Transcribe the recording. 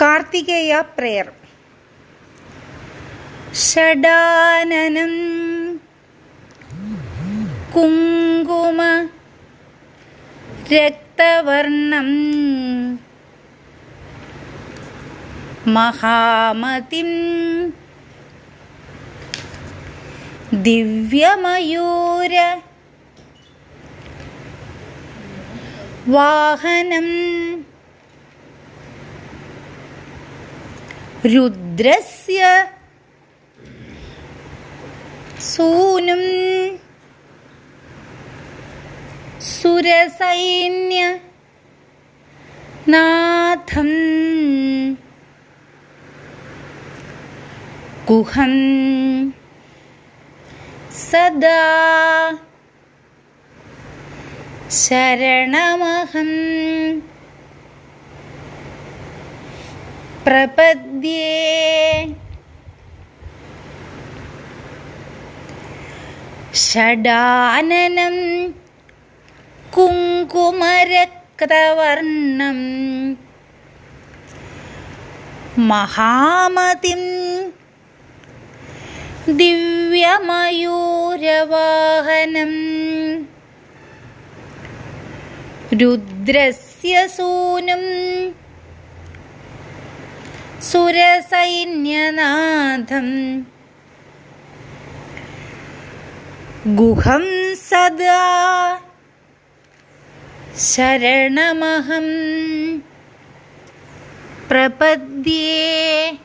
Karthikeya prayer ஷடானனம் குங்கும ரக்தவர்ணம் மகாமதிம் திவ்யமயூர வாகனம் रुद्रस्य सूनुं सुरसैन्यनाथम् गुहं सदा शरणमहम् പ്രപദ്യേ. ഷഡാനനം കുങ്കുമരക്തവർണം മഹാമതിം ദിവ്യമയൂരവാഹനം രുദ്രസ്യ सुरसैन्यनाथम्। गुहं सदा शरणमहं प्रपद्ये